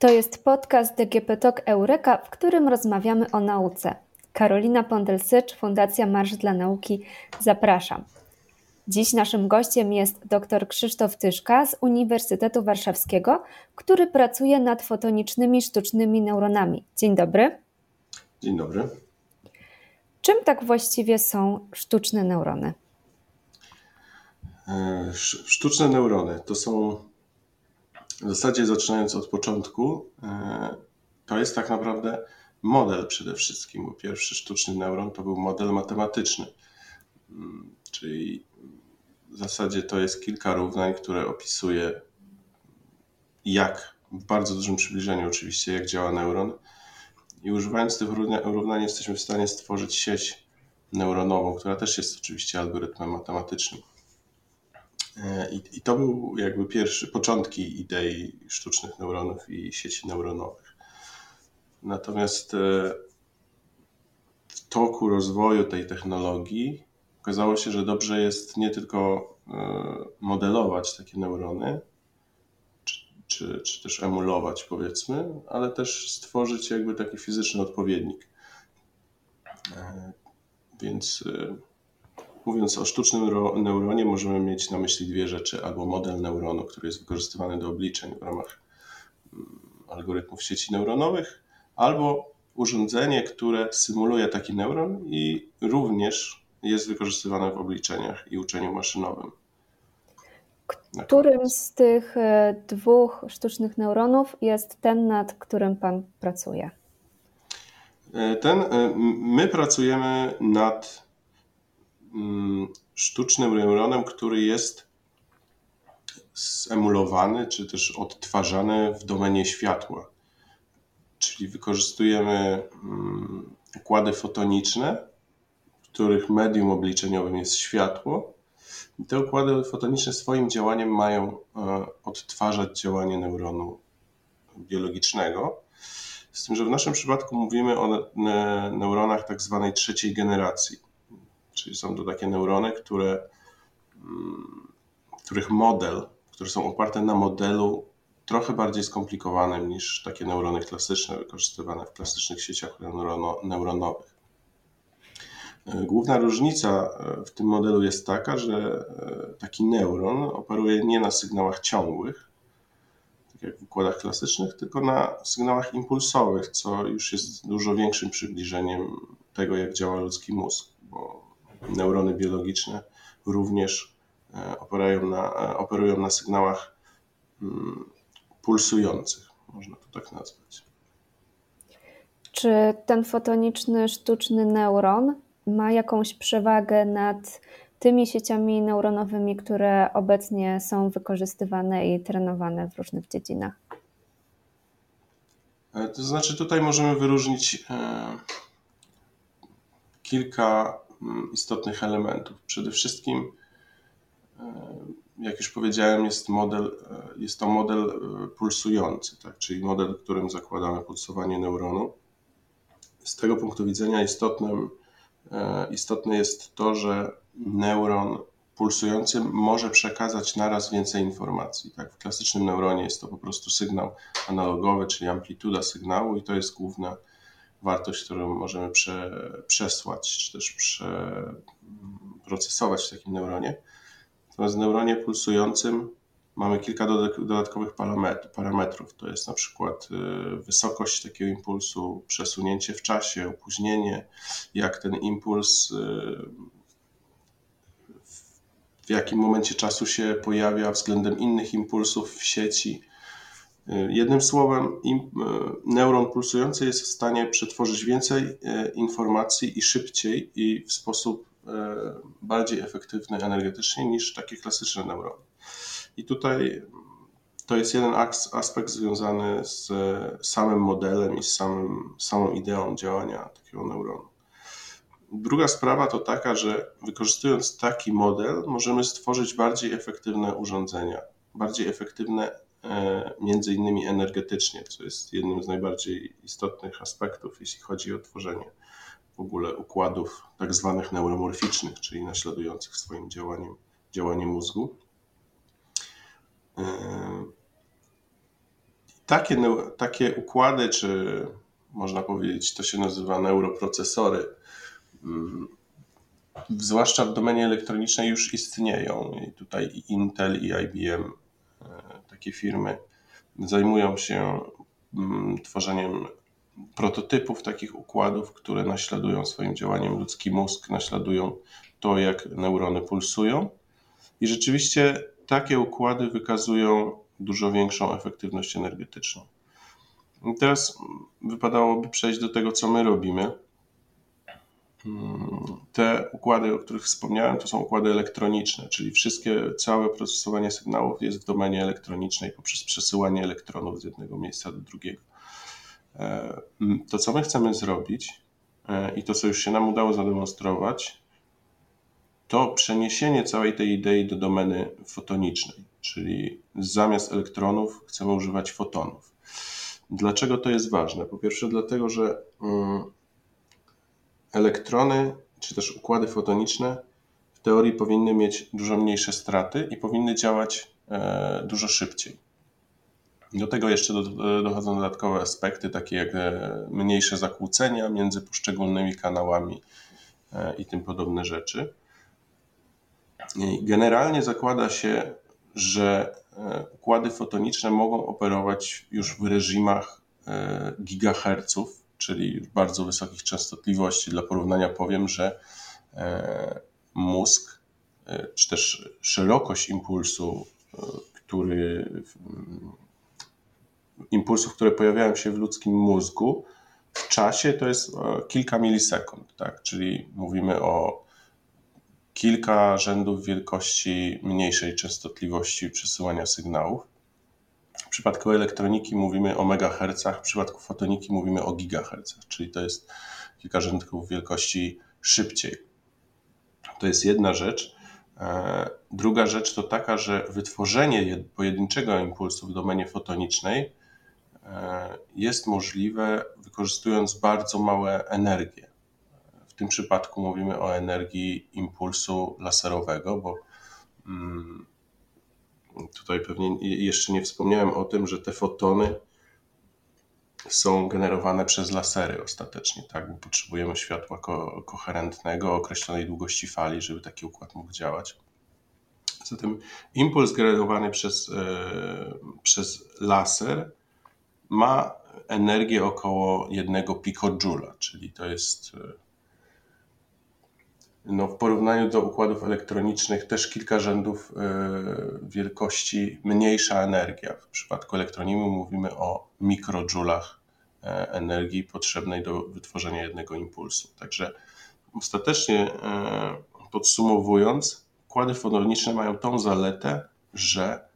To jest podcast DGP Talk Eureka, w którym rozmawiamy o nauce. Karolina Pondelsycz, Fundacja Marsz dla Nauki. Zapraszam. Dziś naszym gościem jest dr Krzysztof Tyszka z Uniwersytetu Warszawskiego, który pracuje nad fotonicznymi sztucznymi neuronami. Dzień dobry. Dzień dobry. Czym tak właściwie są sztuczne neurony? E, sztuczne neurony to są w zasadzie zaczynając od początku, e, to jest tak naprawdę model przede wszystkim, bo pierwszy sztuczny neuron to był model matematyczny, mm, czyli w zasadzie to jest kilka równań, które opisuje jak, w bardzo dużym przybliżeniu oczywiście, jak działa neuron. I używając tych równań jesteśmy w stanie stworzyć sieć neuronową, która też jest oczywiście algorytmem matematycznym. E, I, I, to był jakby pierwszy, początki idei sztucznych neuronów i sieci neuronowych. Natomiast e, w toku rozwoju tej technologii okazało się, że dobrze jest nie tylko e, modelować takie neurony, czy, czy, czy też emulować powiedzmy, ale też stworzyć jakby taki fizyczny odpowiednik. Więc Mówiąc o sztucznym neuronie, możemy mieć na myśli dwie rzeczy: albo model neuronu, który jest wykorzystywany do obliczeń w ramach mm, algorytmów sieci neuronowych, albo urządzenie, które symuluje taki neuron i również jest wykorzystywane w obliczeniach i uczeniu maszynowym. Którym z tych e, dwóch sztucznych neuronów jest ten, nad którym Pan pracuje? E, ten, e, my pracujemy nad sztucznym neuronem, który jest zemulowany czy też odtwarzany w domenie światła. Czyli wykorzystujemy mm, układy fotoniczne, w których medium obliczeniowym jest światło. I te układy fotoniczne swoim działaniem mają e, odtwarzać działanie neuronu biologicznego. Z tym, że w naszym przypadku mówimy o neuronach tak zwanej trzeciej generacji Czyli są to takie neurony, które, mm, których model, które są oparte na modelu trochę bardziej skomplikowanym niż takie neurony klasyczne wykorzystywane w klasycznych sieciach neurono, neuronowych. E, główna różnica e, w tym modelu jest taka, że e, taki neuron operuje nie na sygnałach ciągłych, tak jak w układach klasycznych, tylko na sygnałach impulsowych, co już jest dużo większym przybliżeniem tego, jak działa ludzki mózg, bo neurony biologiczne również e, operują na, e, operują na sygnałach mm, pulsujących, można to tak nazwać. Czy ten fotoniczny sztuczny neuron ma jakąś przewagę nad tymi sieciami neuronowymi, które obecnie są wykorzystywane i trenowane w różnych dziedzinach? E, to znaczy, tutaj możemy wyróżnić kilka istotnych elementów. Przede wszystkim, e, jak już powiedziałem, jest, model, e, jest to model e, pulsujący, tak? czyli model, w którym zakładamy pulsowanie neuronu. Z tego punktu widzenia istotnym, istotne jest to, że neuron pulsujący może przekazać naraz więcej informacji. Tak? W klasycznym neuronie jest to po prostu sygnał analogowy, czyli amplituda sygnału, i to jest główna wartość, którą możemy prze, przesłać, czy też procesować w takim neuronie. Natomiast w neuronie pulsującym mamy kilka dodatkowych parametrów. To jest na przykład y, wysokość takiego impulsu, przesunięcie w czasie, opóźnienie, jak ten impuls y, w jakim momencie czasu się pojawia względem innych impulsów w sieci jednym słowem, e, neuron pulsujący jest w stanie przetworzyć więcej e, informacji i szybciej i w sposób bardziej efektywny energetycznie niż takie klasyczne neurony. I tutaj to jest jeden aspekt związany z samym modelem i z samym, samą ideą działania takiego neuronu. Druga sprawa to taka, że wykorzystując taki model, możemy stworzyć bardziej efektywne urządzenia, bardziej efektywne E, między innymi energetycznie, co jest jednym z najbardziej istotnych aspektów, jeśli chodzi o tworzenie w ogóle układów tak zwanych neuromorficznych, czyli naśladujących swoim działaniem działanie mózgu. E, takie, takie układy, czy można powiedzieć, to się nazywa neuroprocesory, mm, zwłaszcza w domenie elektronicznej już istnieją. I tutaj Intel i IBM, e, takie firmy, zajmują się mm, tworzeniem prototypów takich układów, które naśladują swoim działaniem ludzki mózg, naśladują to, jak neurony pulsują. I rzeczywiście takie układy wykazują dużo większą efektywność energetyczną. I teraz wypadałoby przejść do tego, co my robimy. Te układy, o których wspomniałem, to są układy elektroniczne, czyli wszystkie, całe procesowanie sygnałów jest w domenie elektronicznej poprzez przesyłanie elektronów z jednego miejsca do drugiego. E, to, co my chcemy zrobić e, i to, co już się nam udało zademonstrować, to przeniesienie całej tej idei do domeny fotonicznej, czyli zamiast elektronów chcemy używać fotonów. Dlaczego to jest ważne? Po pierwsze, dlatego, że mm, elektrony czy też układy fotoniczne w teorii powinny mieć dużo mniejsze straty i powinny działać e, dużo szybciej. Do tego jeszcze dochodzą dodatkowe aspekty, takie jak e, mniejsze zakłócenia między poszczególnymi kanałami e, i tym podobne rzeczy. Generalnie zakłada się, że e, układy fotoniczne mogą operować już w reżimach gigaherców, czyli już bardzo wysokich częstotliwości. Dla porównania powiem, że mózg, czy też szerokość impulsu, który impulsów, które pojawiają się w ludzkim mózgu, w czasie to jest e, kilka milisekund, tak? czyli mówimy o kilka rzędów wielkości mniejszej częstotliwości przesyłania sygnałów. W przypadku elektroniki mówimy o megahercach, w przypadku fotoniki mówimy o gigahercach, czyli to jest kilka rzędków wielkości szybciej. To jest jedna rzecz. E, druga rzecz to taka, że wytworzenie pojedynczego impulsu w domenie fotonicznej E, jest możliwe wykorzystując bardzo małe energie. W tym przypadku mówimy o energii impulsu laserowego, bo mm, tutaj pewnie jeszcze nie wspomniałem o tym, że te fotony są generowane przez lasery ostatecznie, tak? Bo potrzebujemy światła ko koherentnego określonej długości fali, żeby taki układ mógł działać. Zatem impuls generowany przez, e, przez laser ma energię około 1 pikojula, czyli to jest e, no, w porównaniu do układów elektronicznych też kilka rzędów e, wielkości mniejsza energia. W przypadku elektronimy mówimy o mikrojulach e, energii potrzebnej do wytworzenia jednego impulsu. Także ostatecznie podsumowując, układy fotoniczne mają tą zaletę, że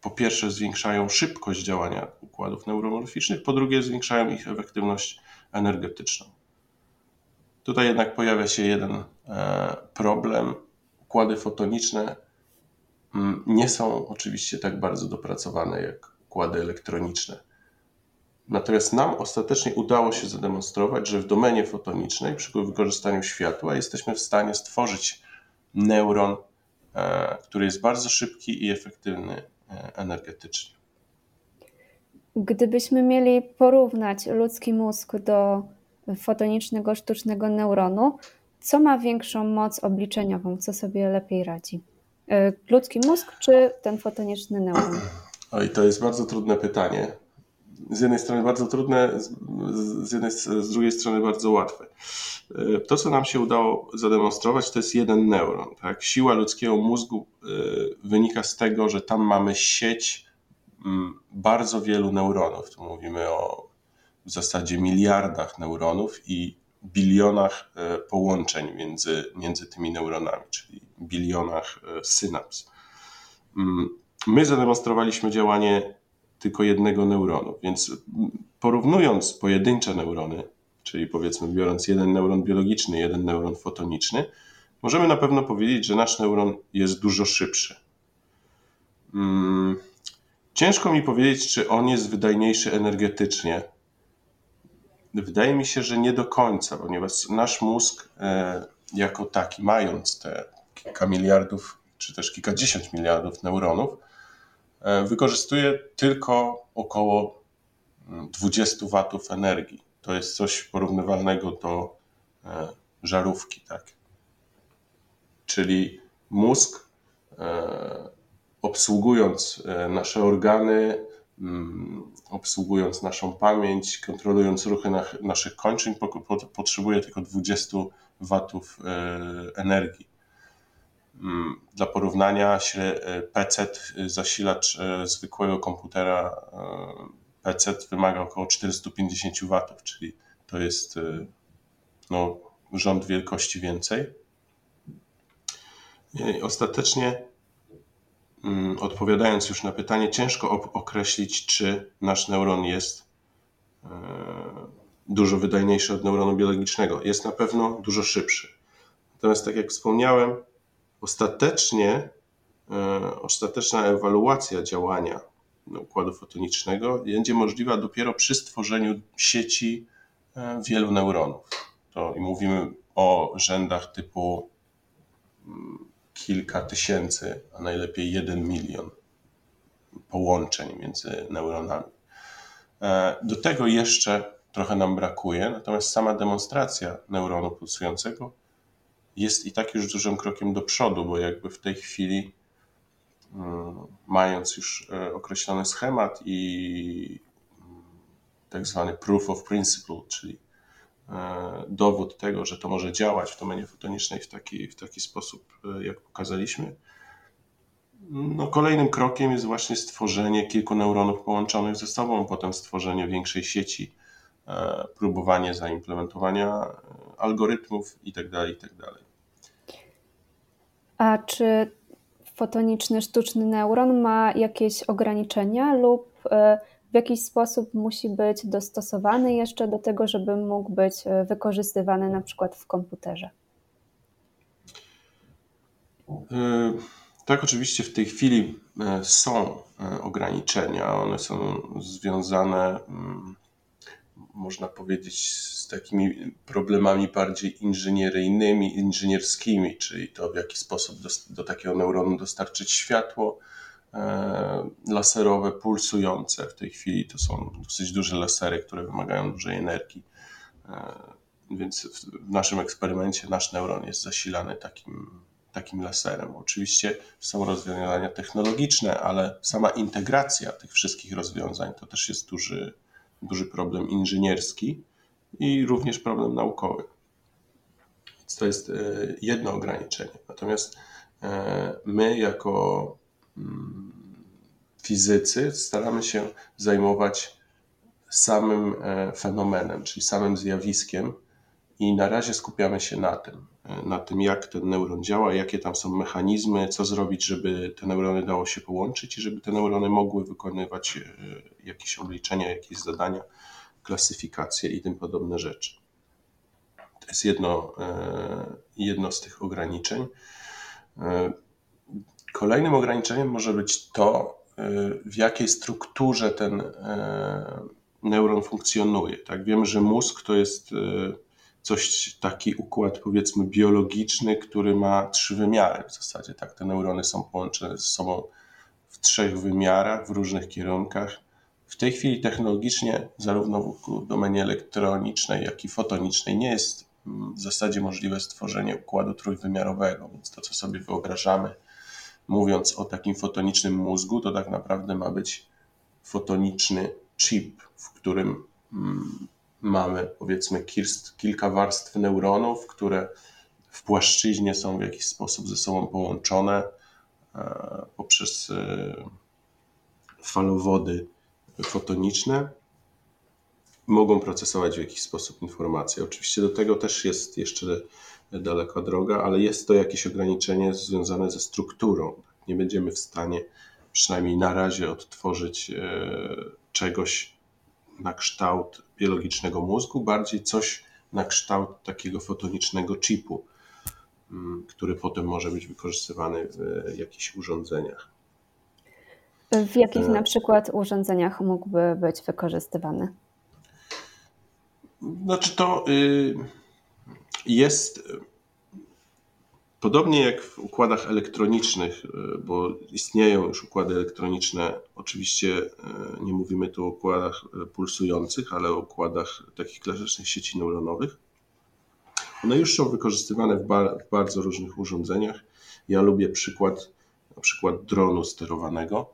po pierwsze zwiększają szybkość działania układów neuromorficznych, po drugie zwiększają ich efektywność energetyczną. Tutaj jednak pojawia się jeden e, problem. Układy fotoniczne mm, nie są oczywiście tak bardzo dopracowane jak układy elektroniczne. Natomiast nam ostatecznie udało się zademonstrować, że w domenie fotonicznej przy wykorzystaniu światła jesteśmy w stanie stworzyć neuron, e, który jest bardzo szybki i efektywny E, energetycznie. Gdybyśmy mieli porównać ludzki mózg do fotonicznego sztucznego neuronu, co ma większą moc obliczeniową, co sobie lepiej radzi? E, ludzki mózg czy ten fotoniczny neuron? Oj, to jest bardzo trudne pytanie. Z jednej strony bardzo trudne, z, jednej, z drugiej strony bardzo łatwe. E, to, co nam się udało zademonstrować, to jest jeden neuron. Tak? Siła ludzkiego mózgu e, wynika z tego, że tam mamy sieć mm, bardzo wielu neuronów. Tu mówimy o w zasadzie miliardach neuronów i bilionach e, połączeń między, między tymi neuronami, czyli bilionach synaps. Mm, my zademonstrowaliśmy działanie tylko jednego neuronu, więc porównując pojedyncze neurony, czyli powiedzmy biorąc jeden neuron biologiczny, jeden neuron fotoniczny, możemy na pewno powiedzieć, że nasz neuron jest dużo szybszy. Hmm. Ciężko mi powiedzieć, czy on jest wydajniejszy energetycznie. Wydaje mi się, że nie do końca, ponieważ nasz mózg e, jako taki, mając te kilka miliardów, czy też kilkadziesiąt miliardów neuronów, wykorzystuje tylko około 20 watów energii. To jest coś porównywalnego do żarówki, tak? Czyli mózg obsługując nasze organy, Mm, obsługując naszą pamięć, kontrolując ruchy naszych kończyn, potrzebuje tylko 20 watów e, energii. Mm, dla porównania e, PC, zasilacz e, zwykłego komputera PC wymaga około 450 watów, czyli to jest no, rząd wielkości więcej. I ostatecznie Mm, odpowiadając już na pytanie, ciężko określić, czy nasz neuron jest e, dużo wydajniejszy od neuronu biologicznego. Jest na pewno dużo szybszy. Natomiast, tak jak wspomniałem, ostatecznie, e, ostateczna ewaluacja działania układu fotonicznego będzie możliwa dopiero przy stworzeniu sieci e, wielu neuronów. To i mówimy o rzędach typu mm, kilka tysięcy, a najlepiej jeden milion połączeń między neuronami. E, do tego jeszcze trochę nam brakuje, natomiast sama demonstracja neuronu pulsującego jest i tak już dużym krokiem do przodu, bo jakby w tej chwili, mm, mając już e, określony schemat i mm, tak zwany proof of principle, czyli dowód tego, że to może działać w domenie fotonicznej w taki, w taki sposób, e, jak pokazaliśmy. No, kolejnym krokiem jest właśnie stworzenie kilku neuronów połączonych ze sobą, potem stworzenie większej sieci, e, próbowanie zaimplementowania algorytmów itd. Tak itd. Tak A czy fotoniczny sztuczny neuron ma jakieś ograniczenia lub w jakiś sposób musi być dostosowany jeszcze do tego, żeby mógł być e, wykorzystywany na przykład w komputerze? E, tak, oczywiście w tej chwili e, są ograniczenia. One są związane, mm, można powiedzieć, z takimi problemami bardziej inżynieryjnymi, inżynierskimi, czyli to w jaki sposób do, do takiego neuronu dostarczyć światło, laserowe, pulsujące. W tej chwili to są dosyć duże lasery, które wymagają dużej energii. E, więc w naszym eksperymencie nasz neuron jest zasilany takim, takim laserem. Oczywiście są rozwiązania technologiczne, ale sama integracja tych wszystkich rozwiązań to też jest duży, duży problem inżynierski i również problem naukowy. Więc to jest e, jedno ograniczenie. Natomiast my, jako fizycy staramy się zajmować samym e, fenomenem, czyli samym zjawiskiem, i na razie skupiamy się na tym, e, na tym, jak ten neuron działa, jakie tam są mechanizmy, co zrobić, żeby te neurony dało się połączyć i żeby te neurony mogły wykonywać e, jakieś obliczenia, jakieś zadania, klasyfikacje i tym podobne rzeczy. To jest jedno, jedno z tych ograniczeń. Kolejnym ograniczeniem może być to, y, w jakiej strukturze ten y, neuron funkcjonuje. Tak, wiemy, że mózg to jest y, coś, taki układ powiedzmy biologiczny, który ma trzy wymiary w zasadzie. Tak, te neurony są połączone ze sobą w trzech wymiarach, w różnych kierunkach. W tej chwili technologicznie, zarówno w domenie elektronicznej, jak i fotonicznej, nie jest mm, w zasadzie możliwe stworzenie układu trójwymiarowego, więc to, co sobie wyobrażamy, mówiąc o takim fotonicznym mózgu, to tak naprawdę ma być fotoniczny chip, w którym mm, mamy powiedzmy kilka warstw neuronów, które w płaszczyźnie są w jakiś sposób ze sobą połączone e, poprzez e, falowody fotoniczne. Mogą procesować w jakiś sposób informacje. Oczywiście do tego też jest jeszcze daleka droga, ale jest to jakieś ograniczenie związane ze strukturą. Nie będziemy w stanie, przynajmniej na razie, odtworzyć e, czegoś na kształt biologicznego mózgu, bardziej coś na kształt takiego fotonicznego chipu, mm, który potem może być wykorzystywany w jakichś urządzeniach. W jakich e, na przykład urządzeniach mógłby być wykorzystywany? Znaczy to. Y jest Podobnie jak w układach elektronicznych, bo istnieją już układy elektroniczne, oczywiście nie mówimy tu o układach pulsujących, ale o układach takich klasycznych sieci neuronowych. One już są wykorzystywane w, w bardzo różnych urządzeniach. Ja lubię przykład, na przykład dronu sterowanego,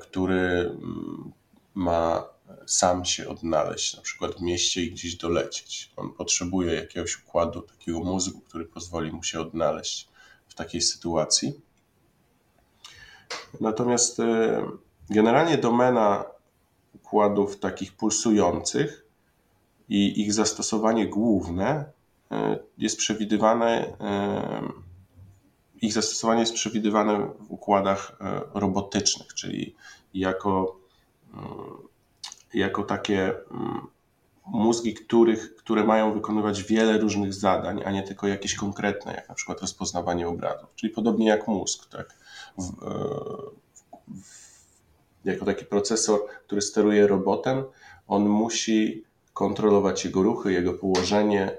który mm, ma sam się odnaleźć, na przykład w mieście i gdzieś dolecieć. On potrzebuje jakiegoś układu, takiego mózgu, który pozwoli mu się odnaleźć w takiej sytuacji. Natomiast e, generalnie domena układów takich pulsujących i ich zastosowanie główne e, jest przewidywane, e, ich zastosowanie jest przewidywane w układach robotycznych, czyli jako jako takie mm, mózgi, których, które mają wykonywać wiele różnych zadań, a nie tylko jakieś konkretne, jak na przykład rozpoznawanie obrazów. Czyli podobnie jak mózg, tak? W, e, w, jako taki procesor, który steruje robotem, on musi kontrolować jego ruchy, jego położenie,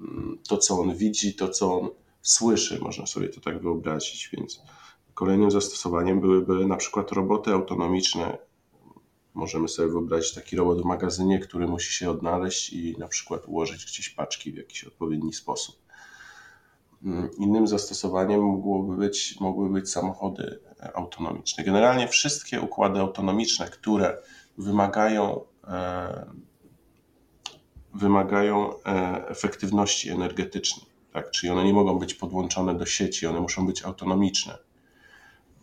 mm, to co on widzi, to co on słyszy, można sobie to tak wyobrazić, więc kolejnym zastosowaniem byłyby na przykład roboty autonomiczne, Możemy sobie wyobrazić taki robot w magazynie, który musi się odnaleźć i na przykład ułożyć gdzieś paczki w jakiś odpowiedni sposób. Mm, innym zastosowaniem mogłoby być, mogłyby być samochody autonomiczne. Generalnie wszystkie układy autonomiczne, które wymagają, e, wymagają e, efektywności energetycznej, tak? czyli one nie mogą być podłączone do sieci, one muszą być autonomiczne.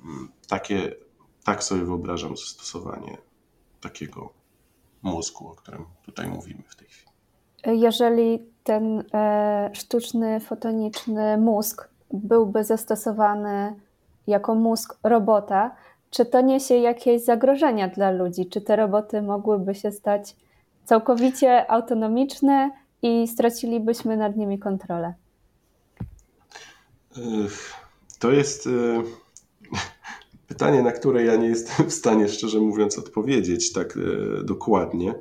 Mm, takie, tak sobie wyobrażam zastosowanie takiego mózgu, o którym tutaj mówimy w tej chwili. Jeżeli ten e, sztuczny fotoniczny mózg byłby zastosowany jako mózg robota, czy to niesie jakieś zagrożenia dla ludzi? Czy te roboty mogłyby się stać całkowicie autonomiczne i stracilibyśmy nad nimi kontrolę? To jest e, Pytanie, na które ja nie jestem w stanie, szczerze mówiąc, odpowiedzieć tak e, dokładnie.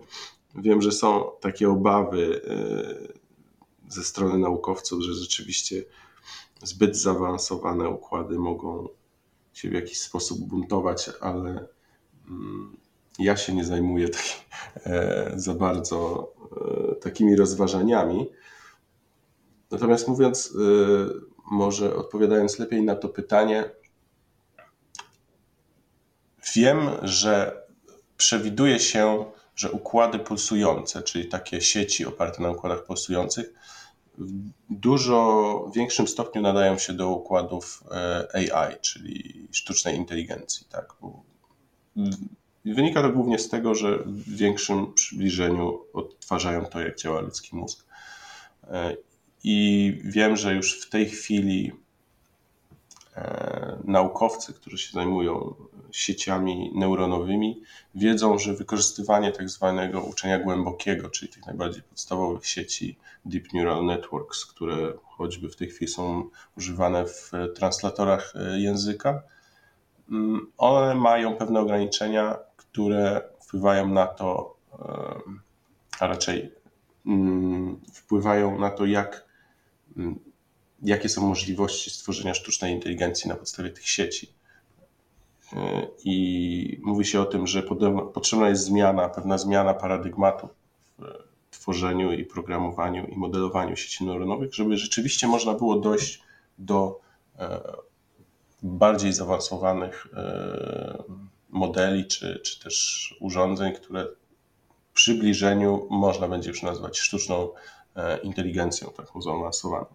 Wiem, że są takie obawy e, ze strony naukowców, że rzeczywiście zbyt zaawansowane układy mogą się w jakiś sposób buntować, ale mm, ja się nie zajmuję tak, e, za bardzo takimi rozważaniami. Natomiast mówiąc, może odpowiadając lepiej na to pytanie, Wiem, że przewiduje się, że układy pulsujące, czyli takie sieci oparte na układach pulsujących, w dużo większym stopniu nadają się do układów e, AI, czyli sztucznej inteligencji. Tak? Wynika to głównie z tego, że w większym przybliżeniu odtwarzają to, jak działa ludzki mózg. E, I wiem, że już w tej chwili naukowcy, którzy się zajmują sieciami neuronowymi, wiedzą, że wykorzystywanie tak zwanego uczenia głębokiego, czyli tych najbardziej podstawowych sieci Deep Neural Networks, które choćby w tej chwili są używane w translatorach e, języka, mm, one mają pewne ograniczenia, które wpływają na to, e, a raczej mm, wpływają na to, jak, mm, jakie są możliwości stworzenia sztucznej inteligencji na podstawie tych sieci i mówi się o tym, że potrzebna jest zmiana, pewna zmiana paradygmatu w tworzeniu i programowaniu i modelowaniu sieci neuronowych, żeby rzeczywiście można było dojść do e, bardziej zaawansowanych e, modeli czy, czy też urządzeń, które w przybliżeniu można będzie już nazwać sztuczną e, inteligencją, taką zaawansowaną.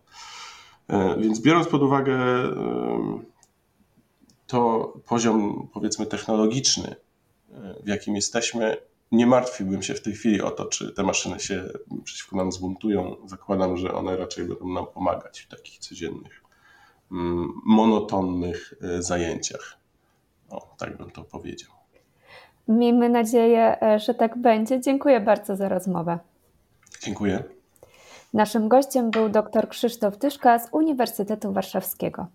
Więc biorąc pod uwagę to poziom, powiedzmy, technologiczny, e, w jakim jesteśmy, nie martwiłbym się w tej chwili o to, czy te maszyny się przeciwko nam zbuntują. Zakładam, że one raczej będą nam pomagać w takich codziennych, mm, monotonnych e, zajęciach. O, tak bym to powiedział. Miejmy nadzieję, e, że tak będzie. Dziękuję bardzo za rozmowę. Dziękuję. Naszym gościem był dr Krzysztof Tyszka z Uniwersytetu Warszawskiego.